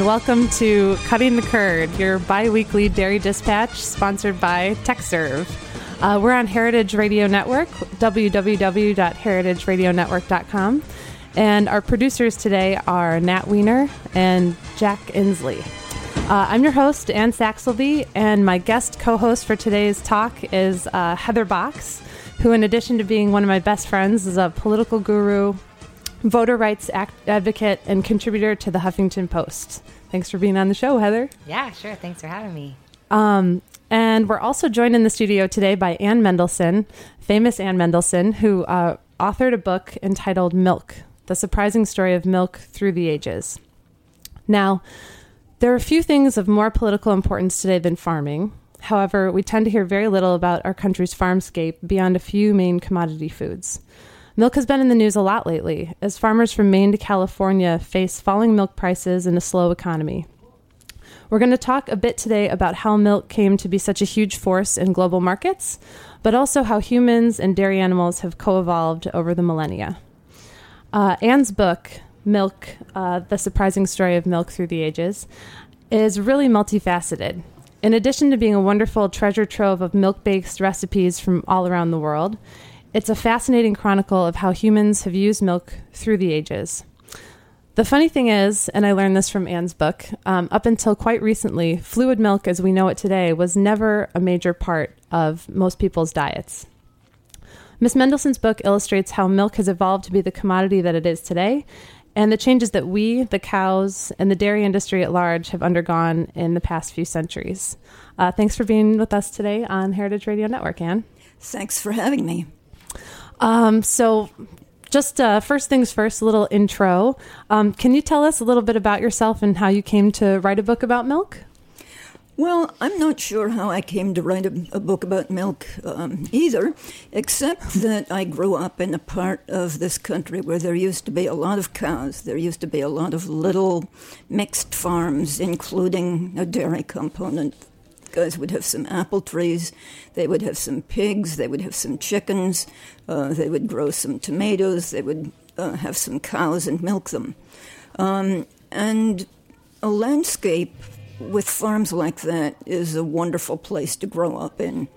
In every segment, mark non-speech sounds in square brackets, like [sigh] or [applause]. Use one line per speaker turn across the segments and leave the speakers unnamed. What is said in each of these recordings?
Welcome to Cutting the Curd, your bi weekly dairy dispatch sponsored by TechServe. Uh, we're on Heritage Radio Network, www.heritageradionetwork.com. And our producers today are Nat Weiner and Jack Inslee. Uh, I'm your host, Anne Saxelby, and my guest co host for today's talk is uh, Heather Box, who, in addition to being one of my best friends, is a political guru, voter rights act- advocate, and contributor to the Huffington Post. Thanks for being on the show, Heather.
Yeah, sure. Thanks for having me.
Um, and we're also joined in the studio today by Anne Mendelson, famous Anne Mendelson, who uh, authored a book entitled Milk The Surprising Story of Milk Through the Ages. Now, there are a few things of more political importance today than farming. However, we tend to hear very little about our country's farmscape beyond a few main commodity foods. Milk has been in the news a lot lately, as farmers from Maine to California face falling milk prices and a slow economy. We're going to talk a bit today about how milk came to be such a huge force in global markets, but also how humans and dairy animals have co evolved over the millennia. Uh, Anne's book, Milk uh, The Surprising Story of Milk Through the Ages, is really multifaceted. In addition to being a wonderful treasure trove of milk based recipes from all around the world, it's a fascinating chronicle of how humans have used milk through the ages. The funny thing is, and I learned this from Anne's book, um, up until quite recently, fluid milk as we know it today was never a major part of most people's diets. Miss Mendelson's book illustrates how milk has evolved to be the commodity that it is today, and the changes that we, the cows, and the dairy industry at large have undergone in the past few centuries. Uh, thanks for being with us today on Heritage Radio Network, Anne.
Thanks for having me.
Um, so, just uh, first things first, a little intro. Um, can you tell us a little bit about yourself and how you came to write a book about milk?
Well, I'm not sure how I came to write a, a book about milk um, either, except that I grew up in a part of this country where there used to be a lot of cows. There used to be a lot of little mixed farms, including a dairy component guys would have some apple trees, they would have some pigs, they would have some chickens, uh, they would grow some tomatoes, they would uh, have some cows and milk them. Um, and a landscape with farms like that is a wonderful place to grow up in.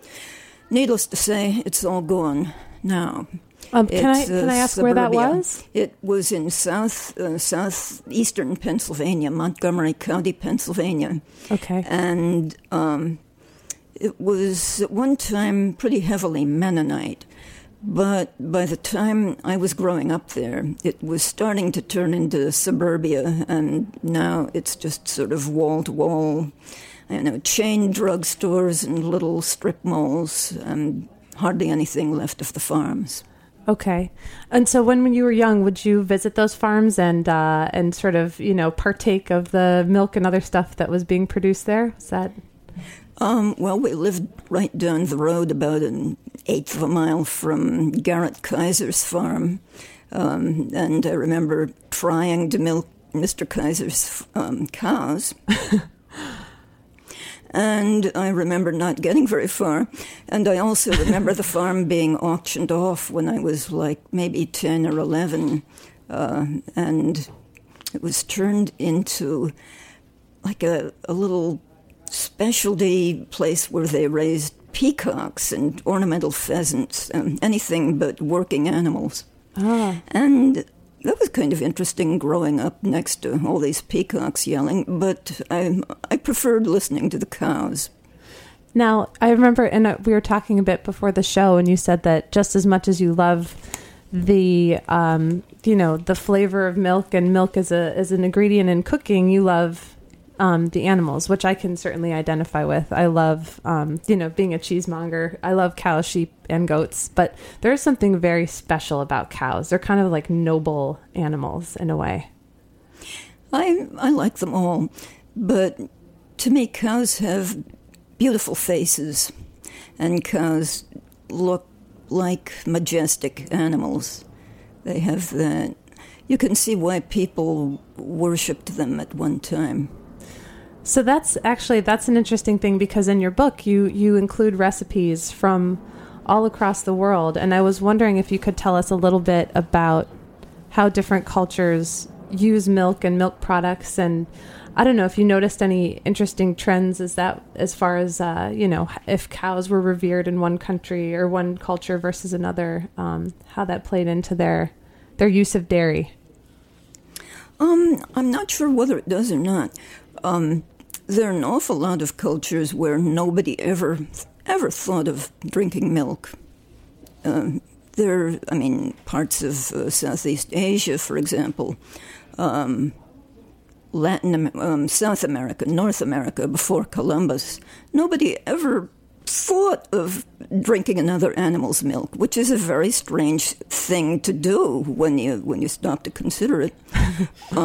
Needless to say, it's all gone now.
Um, can I can I ask
suburbia.
where that was?
It was in south uh, southeastern Pennsylvania, Montgomery County, Pennsylvania.
Okay.
And um, it was at one time pretty heavily Mennonite. But by the time I was growing up there, it was starting to turn into suburbia, and now it's just sort of wall to wall, you know, chain drugstores and little strip malls, and hardly anything left of the farms.
Okay, and so when, you were young, would you visit those farms and uh, and sort of you know partake of the milk and other stuff that was being produced there? Is that?
Um, well, we lived right down the road, about an eighth of a mile from Garrett Kaiser's farm, um, and I remember trying to milk Mr. Kaiser's um, cows. [laughs] And I remember not getting very far. And I also remember the [laughs] farm being auctioned off when I was like maybe 10 or 11. Uh, and it was turned into like a, a little specialty place where they raised peacocks and ornamental pheasants, um, anything but working animals.
Ah.
And that was kind of interesting growing up next to all these peacocks yelling, but I, I preferred listening to the cows.
Now, I remember, and uh, we were talking a bit before the show, and you said that just as much as you love the, um, you know, the flavor of milk and milk as a as an ingredient in cooking, you love um, the animals, which I can certainly identify with. I love, um, you know, being a cheesemonger. I love cows, sheep, and goats, but there's something very special about cows. They're kind of like noble animals in a way.
I I like them all, but to me, cows have beautiful faces, and cows look like majestic animals. They have that. You can see why people worshipped them at one time.
So that's actually that's an interesting thing because in your book you you include recipes from all across the world and I was wondering if you could tell us a little bit about how different cultures use milk and milk products and I don't know if you noticed any interesting trends as that as far as uh, you know if cows were revered in one country or one culture versus another um, how that played into their their use of dairy.
Um, I'm not sure whether it does or not. Um, there are an awful lot of cultures where nobody ever ever thought of drinking milk. Um, there, I mean, parts of uh, Southeast Asia, for example, um, Latin, um, South America, North America, before Columbus, nobody ever thought of drinking another animal's milk, which is a very strange thing to do when you when you stop to consider it. [laughs]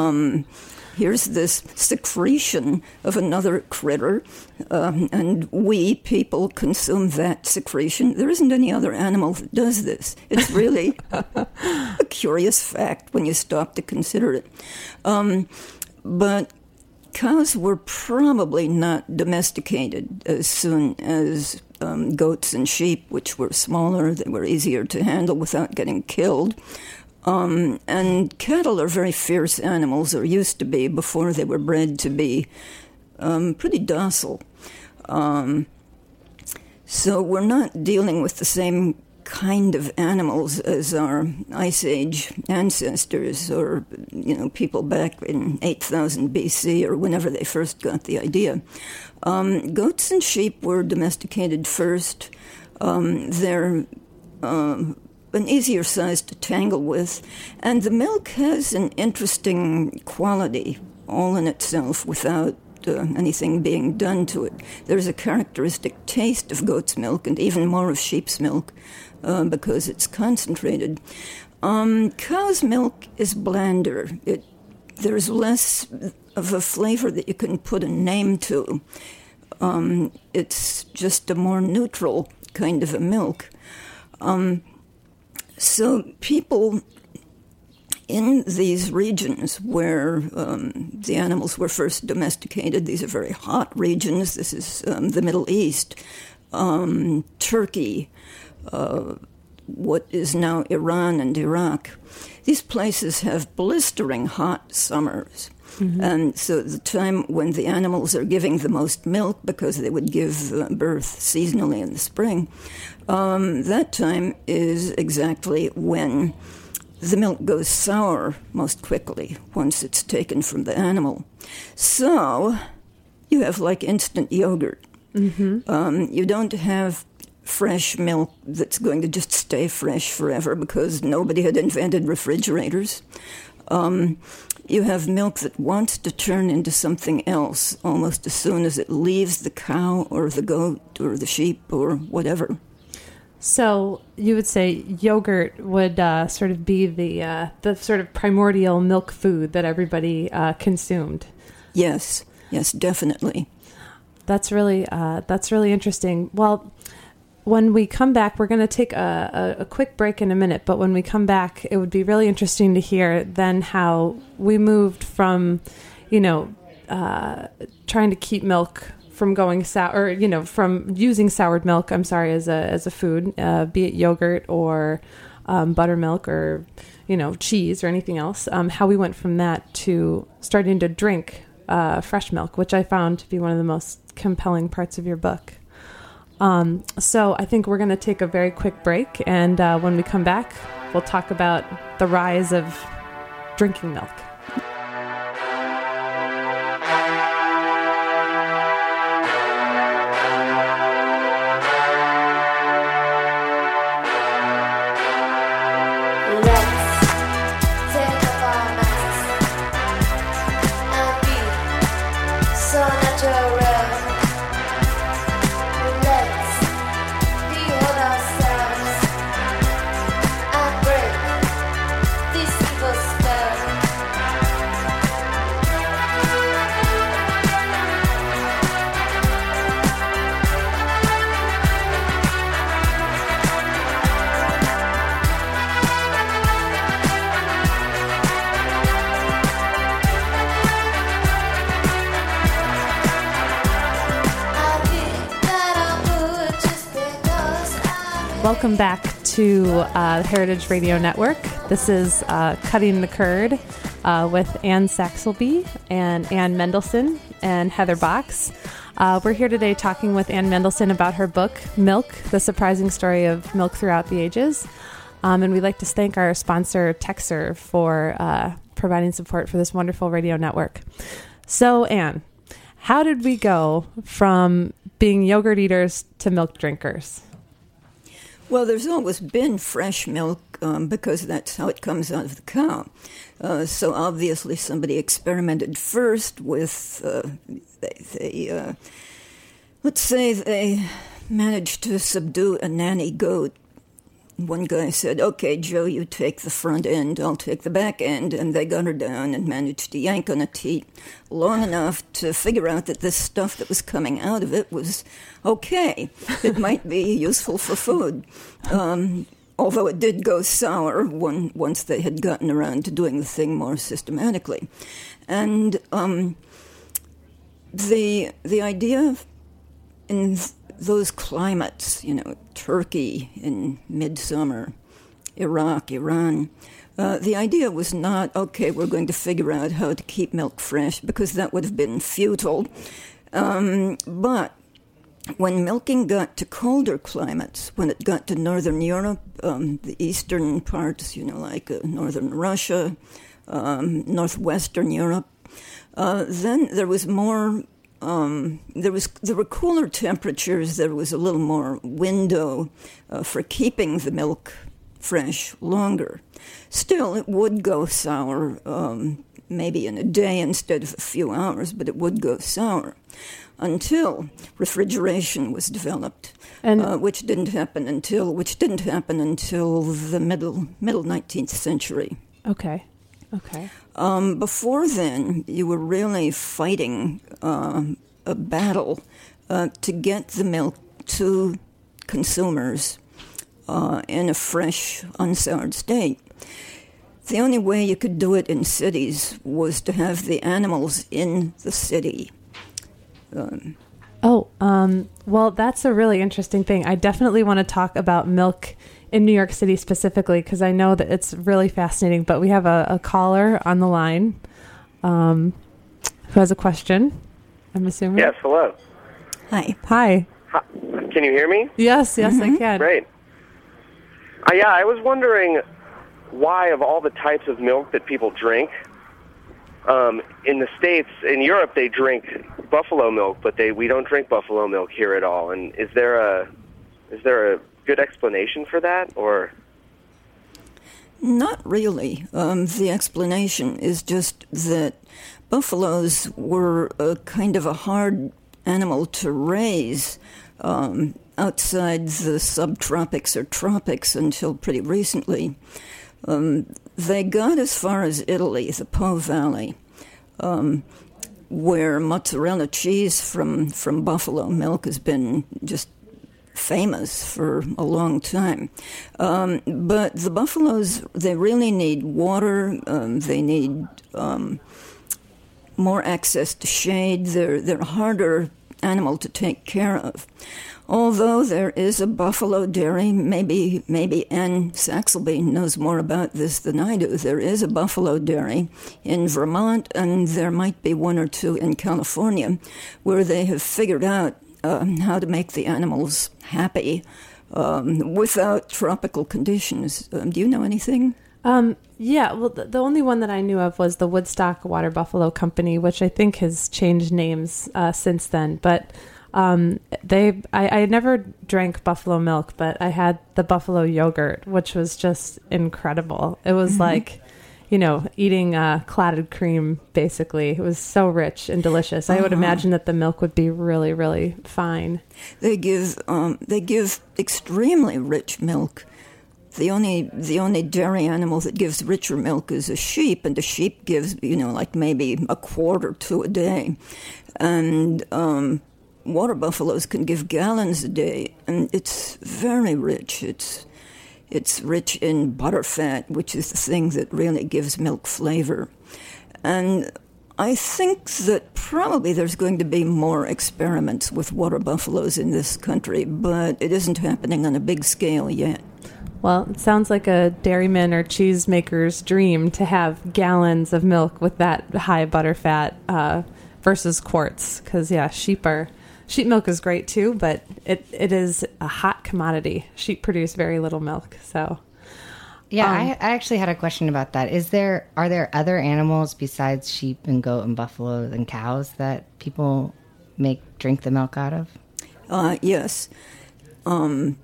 here's this secretion of another critter, um, and we people consume that secretion. There isn't any other animal that does this. It's really a curious fact when you stop to consider it. Um, but cows were probably not domesticated as soon as um, goats and sheep, which were smaller, they were easier to handle without getting killed. Um, and cattle are very fierce animals, or used to be before they were bred to be um, pretty docile. Um, so we're not dealing with the same kind of animals as our Ice Age ancestors, or you know, people back in 8000 BC, or whenever they first got the idea. Um, goats and sheep were domesticated first. Um, they're um, an easier size to tangle with. And the milk has an interesting quality all in itself without uh, anything being done to it. There's a characteristic taste of goat's milk and even more of sheep's milk uh, because it's concentrated. Um, cow's milk is blander. It, there's less of a flavor that you can put a name to. Um, it's just a more neutral kind of a milk. Um, so people in these regions where um, the animals were first domesticated, these are very hot regions. This is um, the Middle East, um, Turkey, uh, what is now Iran and Iraq. These places have blistering hot summers. Mm-hmm. And so, the time when the animals are giving the most milk because they would give uh, birth seasonally in the spring, um, that time is exactly when the milk goes sour most quickly once it's taken from the animal. So, you have like instant yogurt. Mm-hmm. Um, you don't have fresh milk that's going to just stay fresh forever because nobody had invented refrigerators. Um, you have milk that wants to turn into something else almost as soon as it leaves the cow or the goat or the sheep or whatever.
So you would say yogurt would uh, sort of be the uh, the sort of primordial milk food that everybody uh, consumed.
Yes, yes, definitely.
That's really uh, that's really interesting. Well, when we come back, we're going to take a, a, a, quick break in a minute. But when we come back, it would be really interesting to hear then how we moved from, you know, uh, trying to keep milk from going sour, or, you know, from using soured milk. I'm sorry, as a as a food, uh, be it yogurt or um, buttermilk or you know cheese or anything else. Um, how we went from that to starting to drink uh, fresh milk, which I found to be one of the most compelling parts of your book. Um, so I think we're going to take a very quick break, and uh, when we come back, we'll talk about the rise of drinking milk. Back to uh, Heritage Radio Network. This is uh, Cutting the Curd uh, with Anne Saxelby and Anne Mendelson and Heather Box. Uh, we're here today talking with Anne Mendelson about her book, Milk The Surprising Story of Milk Throughout the Ages. Um, and we'd like to thank our sponsor, Texer, for uh, providing support for this wonderful radio network. So, Anne, how did we go from being yogurt eaters to milk drinkers?
Well, there's always been fresh milk um, because that's how it comes out of the cow. Uh, so obviously, somebody experimented first with, uh, they, they uh, let's say, they managed to subdue a nanny goat one guy said, Okay, Joe, you take the front end, I'll take the back end. And they got her down and managed to yank on a teat long enough to figure out that this stuff that was coming out of it was okay. It [laughs] might be useful for food. Um, although it did go sour when, once they had gotten around to doing the thing more systematically. And um, the, the idea in those climates, you know, Turkey in midsummer, Iraq, Iran, uh, the idea was not, okay, we're going to figure out how to keep milk fresh, because that would have been futile. Um, but when milking got to colder climates, when it got to northern Europe, um, the eastern parts, you know, like uh, northern Russia, um, northwestern Europe, uh, then there was more um, there was there were cooler temperatures. There was a little more window uh, for keeping the milk fresh longer. Still, it would go sour, um, maybe in a day instead of a few hours, but it would go sour until refrigeration was developed, uh, which didn't happen until which didn't happen until the middle middle nineteenth century.
Okay. Okay.
Um, before then, you were really fighting uh, a battle uh, to get the milk to consumers uh, in a fresh, unsoured state. The only way you could do it in cities was to have the animals in the city.
Um, oh, um, well, that's a really interesting thing. I definitely want to talk about milk in New York City specifically because I know that it's really fascinating. But we have a, a caller on the line um, who has a question. I'm assuming.
Yes. Hello.
Hi.
Hi.
Hi. Can you hear me?
Yes. Yes, mm-hmm. I can.
Great. Uh, yeah, I was wondering why, of all the types of milk that people drink, um, in the states, in Europe, they drink buffalo milk, but they we don't drink buffalo milk here at all. And is there a is there a good explanation for that, or?
Not really. Um, the explanation is just that buffaloes were a kind of a hard animal to raise um, outside the subtropics or tropics until pretty recently. Um, they got as far as Italy, the Po Valley, um, where mozzarella cheese from, from buffalo milk has been just famous for a long time. Um, but the buffaloes, they really need water. Um, they need um, more access to shade. They're they're harder animal to take care of. Although there is a buffalo dairy, maybe maybe Anne Saxelby knows more about this than I do. There is a buffalo dairy in Vermont, and there might be one or two in California, where they have figured out uh, how to make the animals happy um, without tropical conditions. Um, do you know anything?
Um, yeah, well, the, the, only one that I knew of was the Woodstock Water Buffalo Company, which I think has changed names uh, since then. But um, they, I, I never drank buffalo milk, but I had the buffalo yogurt, which was just incredible. It was mm-hmm. like, you know, eating uh, clotted cream. Basically, it was so rich and delicious. Uh-huh. I would uh-huh. imagine that the milk would be really, really fine.
They give, um, they give extremely rich milk. The only the only dairy animal that gives richer milk is a sheep, and the sheep gives you know like maybe a quarter to a day, and um, water buffaloes can give gallons a day, and it's very rich. It's it's rich in butterfat, which is the thing that really gives milk flavor. And I think that probably there's going to be more experiments with water buffaloes in this country, but it isn't happening on a big scale yet.
Well, it sounds like a dairyman or cheesemaker's dream to have gallons of milk with that high butterfat uh, versus quarts. Because, yeah, sheep are sheep milk is great too, but it, it is a hot commodity. Sheep produce very little milk, so.
Yeah, um, I, I actually had a question about that. Is there are there other animals besides sheep and goat and buffalo and cows that people make drink the milk out of?
Uh, yes. Um,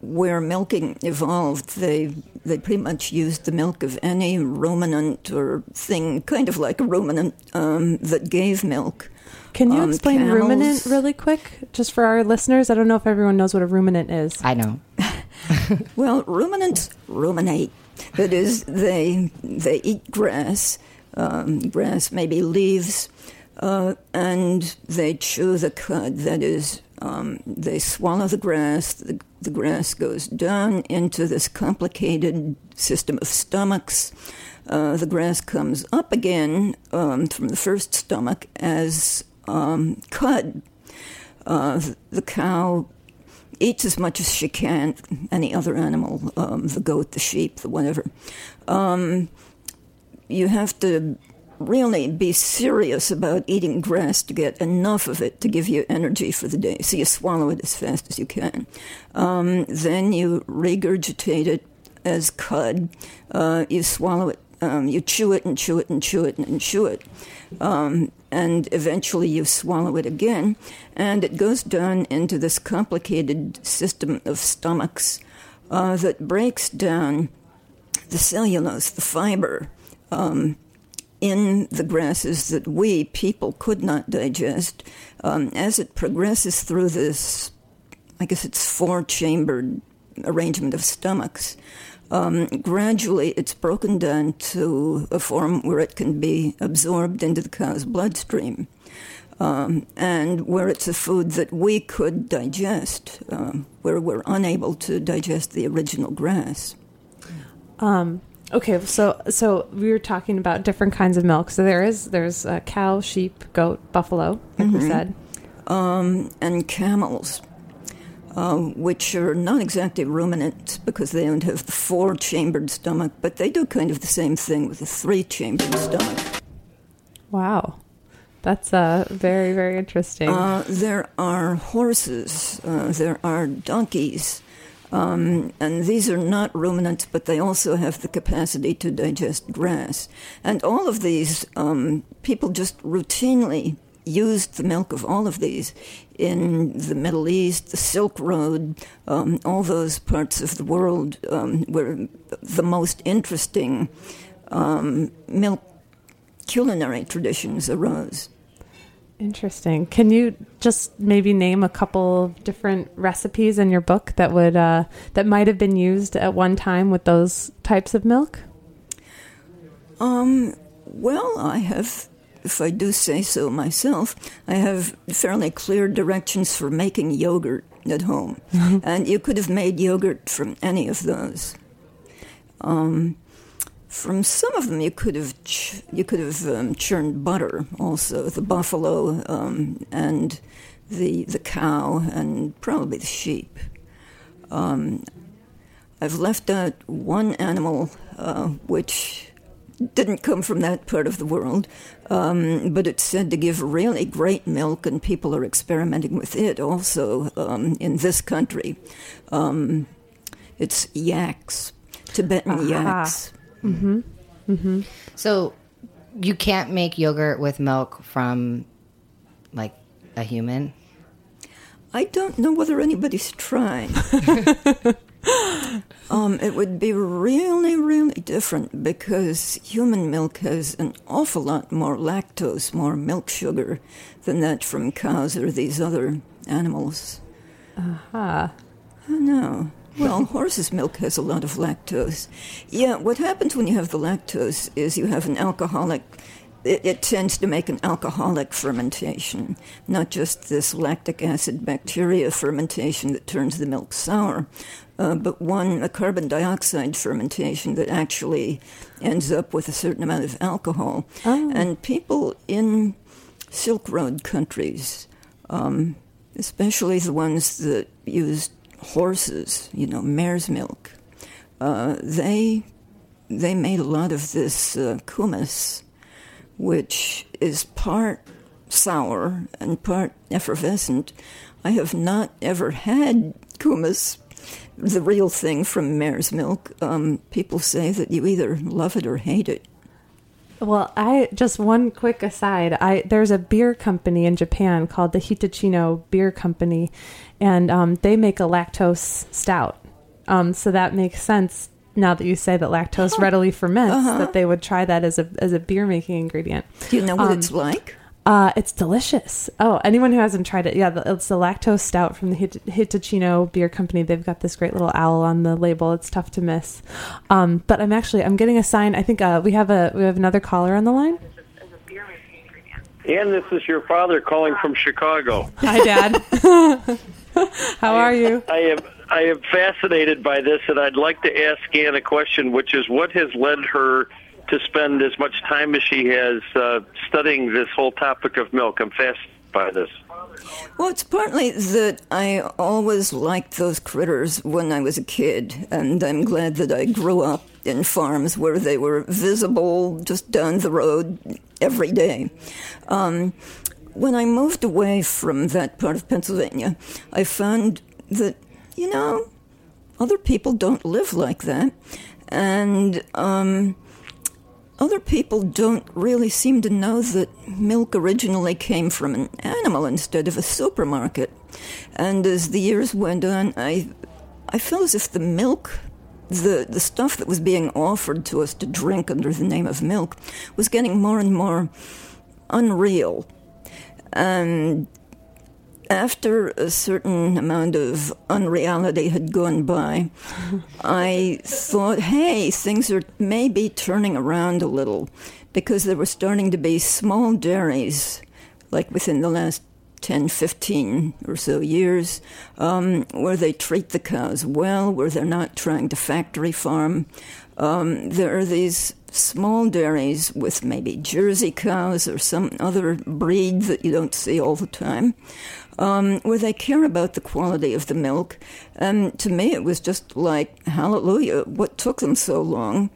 where milking evolved, they they pretty much used the milk of any ruminant or thing, kind of like a ruminant um, that gave milk.
Can you um, explain camels. ruminant really quick, just for our listeners? I don't know if everyone knows what a ruminant is.
I know. [laughs]
well, ruminants ruminate. That is, they they eat grass, um, grass maybe leaves, uh, and they chew the cud. That is, um, they swallow the grass. The, the grass goes down into this complicated system of stomachs. Uh, the grass comes up again um, from the first stomach as um, cud. Uh, the cow eats as much as she can, any other animal, um, the goat, the sheep, the whatever. Um, you have to really be serious about eating grass to get enough of it to give you energy for the day. So you swallow it as fast as you can. Um, then you regurgitate it as cud. Uh, you swallow it, um, you chew it and chew it and chew it and chew it. Um, and eventually you swallow it again, and it goes down into this complicated system of stomachs uh, that breaks down the cellulose, the fiber, um, in the grasses that we people could not digest. Um, as it progresses through this, I guess it's four chambered arrangement of stomachs, um, gradually it's broken down to a form where it can be absorbed into the cow's bloodstream. Um, and where it's a food that we could digest, um, where we're unable to digest the original grass.
Um, okay, so so we were talking about different kinds of milk. So there is there's uh, cow, sheep, goat, buffalo, like mm-hmm. we said,
um, and camels uh, which are not exactly ruminants because they don't have the four chambered stomach, but they do kind of the same thing with a three chambered stomach.
Wow. That's uh, very, very interesting.
Uh, there are horses, uh, there are donkeys, um, and these are not ruminants, but they also have the capacity to digest grass. And all of these, um, people just routinely used the milk of all of these in the Middle East, the Silk Road, um, all those parts of the world um, where the most interesting um, milk culinary traditions arose.
Interesting. Can you just maybe name a couple of different recipes in your book that would uh, that might have been used at one time with those types of milk?
Um. Well, I have if I do say so myself, I have fairly clear directions for making yogurt at home. Mm-hmm. And you could have made yogurt from any of those. Um, from some of them, you could have ch- you could have um, churned butter. Also, the buffalo um, and the the cow and probably the sheep. Um, I've left out one animal uh, which didn't come from that part of the world, um, but it's said to give really great milk, and people are experimenting with it also um, in this country. Um, it's yaks, Tibetan
Aha.
yaks.
Mm-hmm. Mm-hmm.
So you can't make yogurt with milk from like a human.
I don't know whether anybody's tried. [laughs] um, it would be really, really different because human milk has an awful lot more lactose, more milk sugar than that from cows or these other animals.
Aha.
I know. Well, [laughs] horse's milk has a lot of lactose. Yeah, what happens when you have the lactose is you have an alcoholic. It, it tends to make an alcoholic fermentation, not just this lactic acid bacteria fermentation that turns the milk sour, uh, but one, a carbon dioxide fermentation that actually ends up with a certain amount of alcohol.
Oh.
And people in Silk Road countries, um, especially the ones that used horses, you know, mare's milk, uh, they they made a lot of this uh, kumis, which is part sour and part effervescent. I have not ever had kumis, the real thing from mare's milk. Um, people say that you either love it or hate it.
Well, I just one quick aside. I there's a beer company in Japan called the Hitachino Beer Company, and um, they make a lactose stout. Um, so that makes sense now that you say that lactose readily ferments.
Uh-huh.
That they would try that as a as a beer making ingredient.
Do you know what
Um,
it's like?
Uh, it's delicious. Oh, anyone who hasn't tried it, yeah, it's the lactose stout from the Hit- Hitachino Beer Company. They've got this great little owl on the label. It's tough to miss. Um, but I'm actually I'm getting a sign. I think uh, we have a we have another caller on the line.
And this is your father calling from Chicago.
Hi, Dad. [laughs] How are you?
I am I am fascinated by this, and I'd like to ask Anne a question, which is what has led her to spend as much time as she has uh, studying this whole topic of milk. I'm fascinated by this.
Well, it's partly that I always liked those critters when I was a kid, and I'm glad that I grew up in farms where they were visible just down the road every day. Um, when I moved away from that part of Pennsylvania, I found that, you know, other people don't live like that. And um, other people don't really seem to know that milk originally came from an animal instead of a supermarket. And as the years went on, I, I felt as if the milk, the, the stuff that was being offered to us to drink under the name of milk, was getting more and more unreal. And after a certain amount of unreality had gone by, [laughs] I thought, hey, things are maybe turning around a little because there were starting to be small dairies, like within the last 10, 15 or so years, um, where they treat the cows well, where they're not trying to factory farm. Um, there are these small dairies with maybe Jersey cows or some other breed that you don't see all the time, um, where they care about the quality of the milk. And to me, it was just like, hallelujah, what took them so long?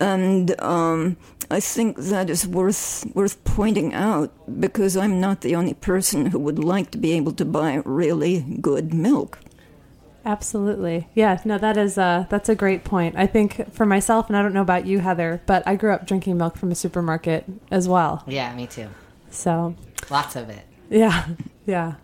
And um, I think that is worth worth pointing out because I'm not the only person who would like to be able to buy really good milk.
Absolutely. Yeah, no, that is uh that's a great point. I think for myself, and I don't know about you, Heather, but I grew up drinking milk from a supermarket as well.
Yeah, me too.
So
Lots of it.
yeah, [laughs] yeah.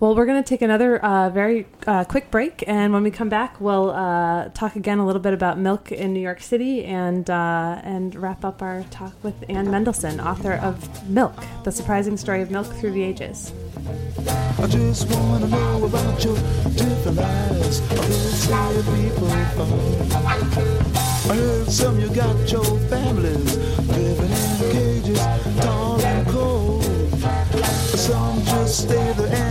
Well, we're going to take another uh, very uh, quick break, and when we come back, we'll uh, talk again a little bit about milk in New York City, and uh, and wrap up our talk with Anne Mendelson, author of Milk: The Surprising Story of Milk Through the Ages.
I just wanna know about your different lives. I heard people. I heard some you got your families living in cages, tall and cold. Some just stay there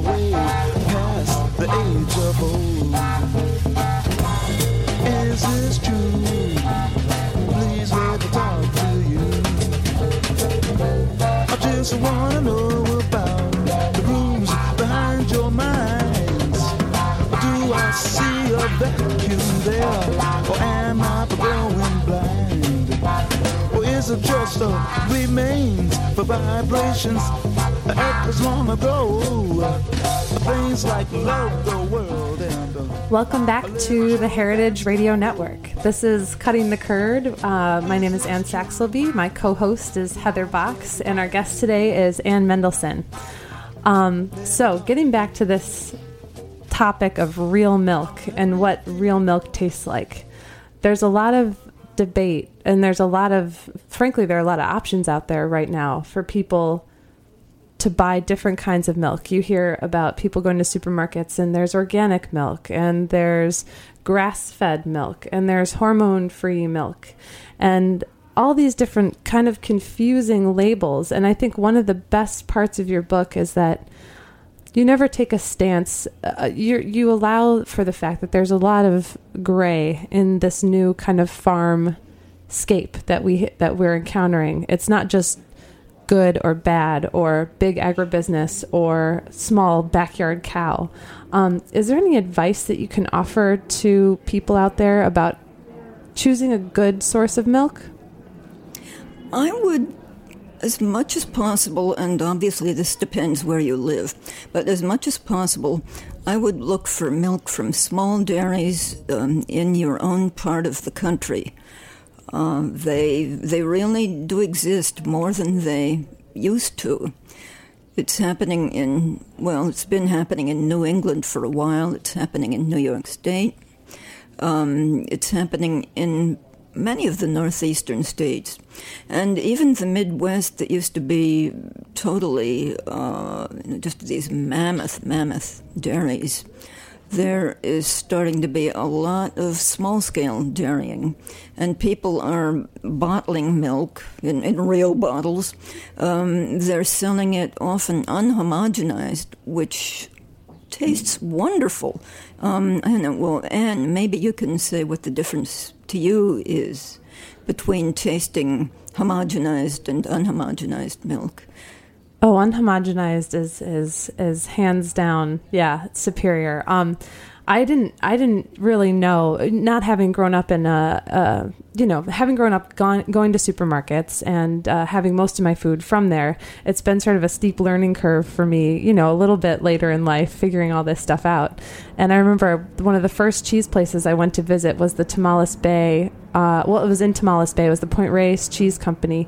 away past the age of old. Is this true? Please let me talk to you. I just wanna know about the rooms behind your minds. Do I see a vacuum there, or am I growing blind? Or is it just the remains for vibrations?
Welcome back to the Heritage Radio Network. This is Cutting the Curd. Uh, my name is Anne Saxelby. My co host is Heather Box, and our guest today is Anne Mendelson. Um, so, getting back to this topic of real milk and what real milk tastes like, there's a lot of debate, and there's a lot of, frankly, there are a lot of options out there right now for people to buy different kinds of milk. You hear about people going to supermarkets and there's organic milk and there's grass fed milk and there's hormone free milk and all these different kind of confusing labels. And I think one of the best parts of your book is that you never take a stance. Uh, you you allow for the fact that there's a lot of gray in this new kind of farm scape that we that we're encountering. It's not just good or bad or big agribusiness or small backyard cow. Um, is there any advice that you can offer to people out there about choosing a good source of milk?
I would, as much as possible, and obviously this depends where you live, but as much as possible, I would look for milk from small dairies um, in your own part of the country. Uh, they they really do exist more than they used to. It's happening in well, it's been happening in New England for a while. It's happening in New York State. Um, it's happening in many of the northeastern states, and even the Midwest that used to be totally uh, just these mammoth, mammoth dairies. There is starting to be a lot of small scale dairying, and people are bottling milk in, in real bottles. Um, they're selling it often unhomogenized, which tastes wonderful. Um, well, Anne, maybe you can say what the difference to you is between tasting homogenized and unhomogenized milk.
Oh, unhomogenized is is is hands down, yeah, superior. Um, I didn't I didn't really know, not having grown up in a, a you know, having grown up gone, going to supermarkets and uh, having most of my food from there. It's been sort of a steep learning curve for me, you know, a little bit later in life, figuring all this stuff out. And I remember one of the first cheese places I went to visit was the Tomales Bay. Uh, well, it was in Tomales Bay. It was the Point Reyes Cheese Company,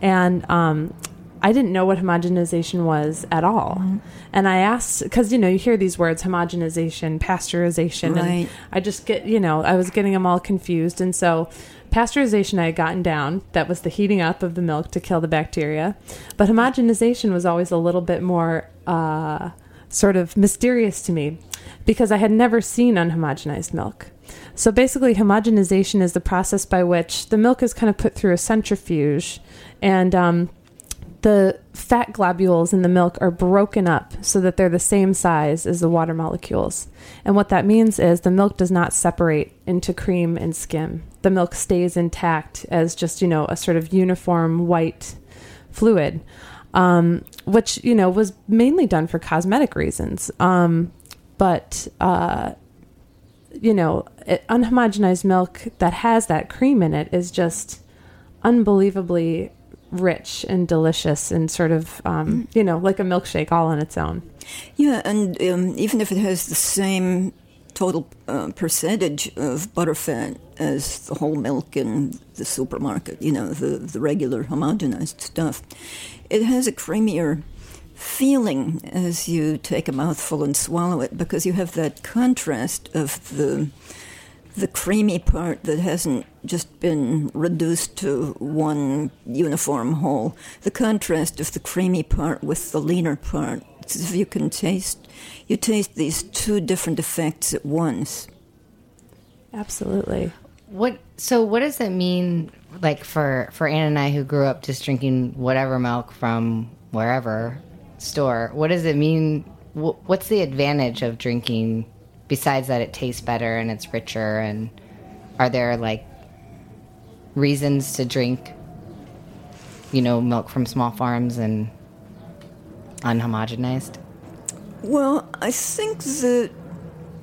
and um, I didn't know what homogenization was at all. Mm-hmm. And I asked, because, you know, you hear these words homogenization, pasteurization.
Right.
And I just get, you know, I was getting them all confused. And so pasteurization I had gotten down. That was the heating up of the milk to kill the bacteria. But homogenization was always a little bit more uh, sort of mysterious to me because I had never seen unhomogenized milk. So basically, homogenization is the process by which the milk is kind of put through a centrifuge and um, the fat globules in the milk are broken up so that they're the same size as the water molecules. And what that means is the milk does not separate into cream and skim. The milk stays intact as just, you know, a sort of uniform white fluid, um, which, you know, was mainly done for cosmetic reasons. Um, but, uh, you know, it, unhomogenized milk that has that cream in it is just unbelievably rich and delicious and sort of um, you know like a milkshake all on its own.
Yeah, and um, even if it has the same total uh, percentage of butterfat as the whole milk in the supermarket, you know, the, the regular homogenized stuff, it has a creamier feeling as you take a mouthful and swallow it because you have that contrast of the the creamy part that hasn't just been reduced to one uniform whole. The contrast of the creamy part with the leaner part. It's if you can taste, you taste these two different effects at once.
absolutely
What? So, what does that mean, like for for Ann and I, who grew up just drinking whatever milk from wherever store? What does it mean? wh- What's the advantage of drinking besides that it tastes better and it's richer? And are there like reasons to drink, you know, milk from small farms and unhomogenized?
Well, I think that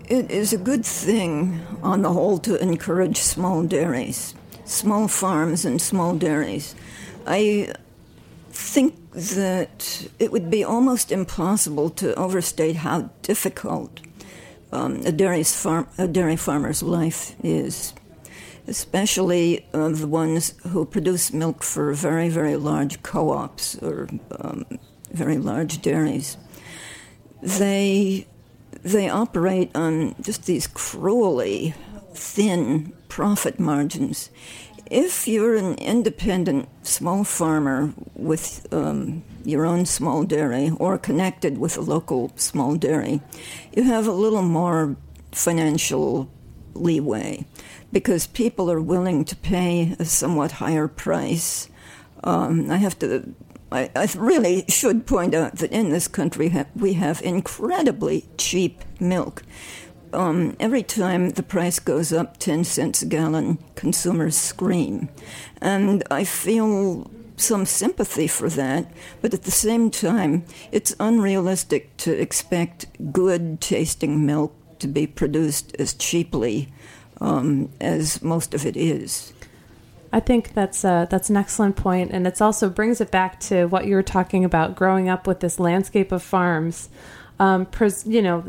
it is a good thing, on the whole, to encourage small dairies, small farms, and small dairies. I think that it would be almost impossible to overstate how difficult um, a, dairy's farm, a dairy farmer's life is, especially uh, the ones who produce milk for very, very large co ops or um, very large dairies. They, they operate on just these cruelly thin profit margins. If you're an independent small farmer with um, your own small dairy or connected with a local small dairy, you have a little more financial leeway because people are willing to pay a somewhat higher price. Um, I have to. I, I, really should point out that in this country we have incredibly cheap milk. Um, every time the price goes up 10 cents a gallon, consumers scream. And I feel some sympathy for that, but at the same time, it's unrealistic to expect good tasting milk to be produced as cheaply um, as most of it is.
I think that's a, that's an excellent point, and it also brings it back to what you were talking about, growing up with this landscape of farms um, pres- you know,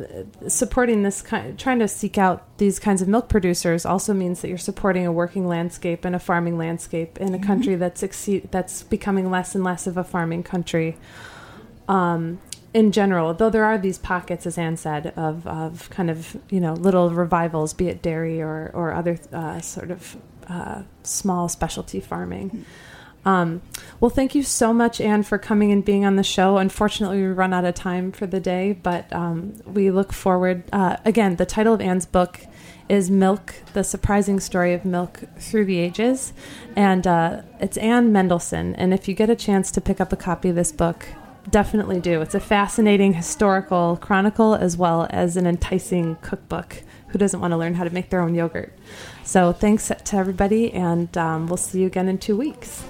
supporting this kind, trying to seek out these kinds of milk producers also means that you're supporting a working landscape and a farming landscape in a mm-hmm. country that's exceed, that's becoming less and less of a farming country. Um, in general, though there are these pockets, as Anne said, of, of kind of you know little revivals, be it dairy or or other uh, sort of uh, small specialty farming. Mm-hmm. Um, well, thank you so much, Anne, for coming and being on the show. Unfortunately, we run out of time for the day, but um, we look forward. Uh, again, the title of Anne's book is Milk, the surprising story of milk through the ages. And uh, it's Anne Mendelson. And if you get a chance to pick up a copy of this book, definitely do. It's a fascinating historical chronicle as well as an enticing cookbook. Who doesn't want to learn how to make their own yogurt? So thanks to everybody, and um, we'll see you again in two weeks.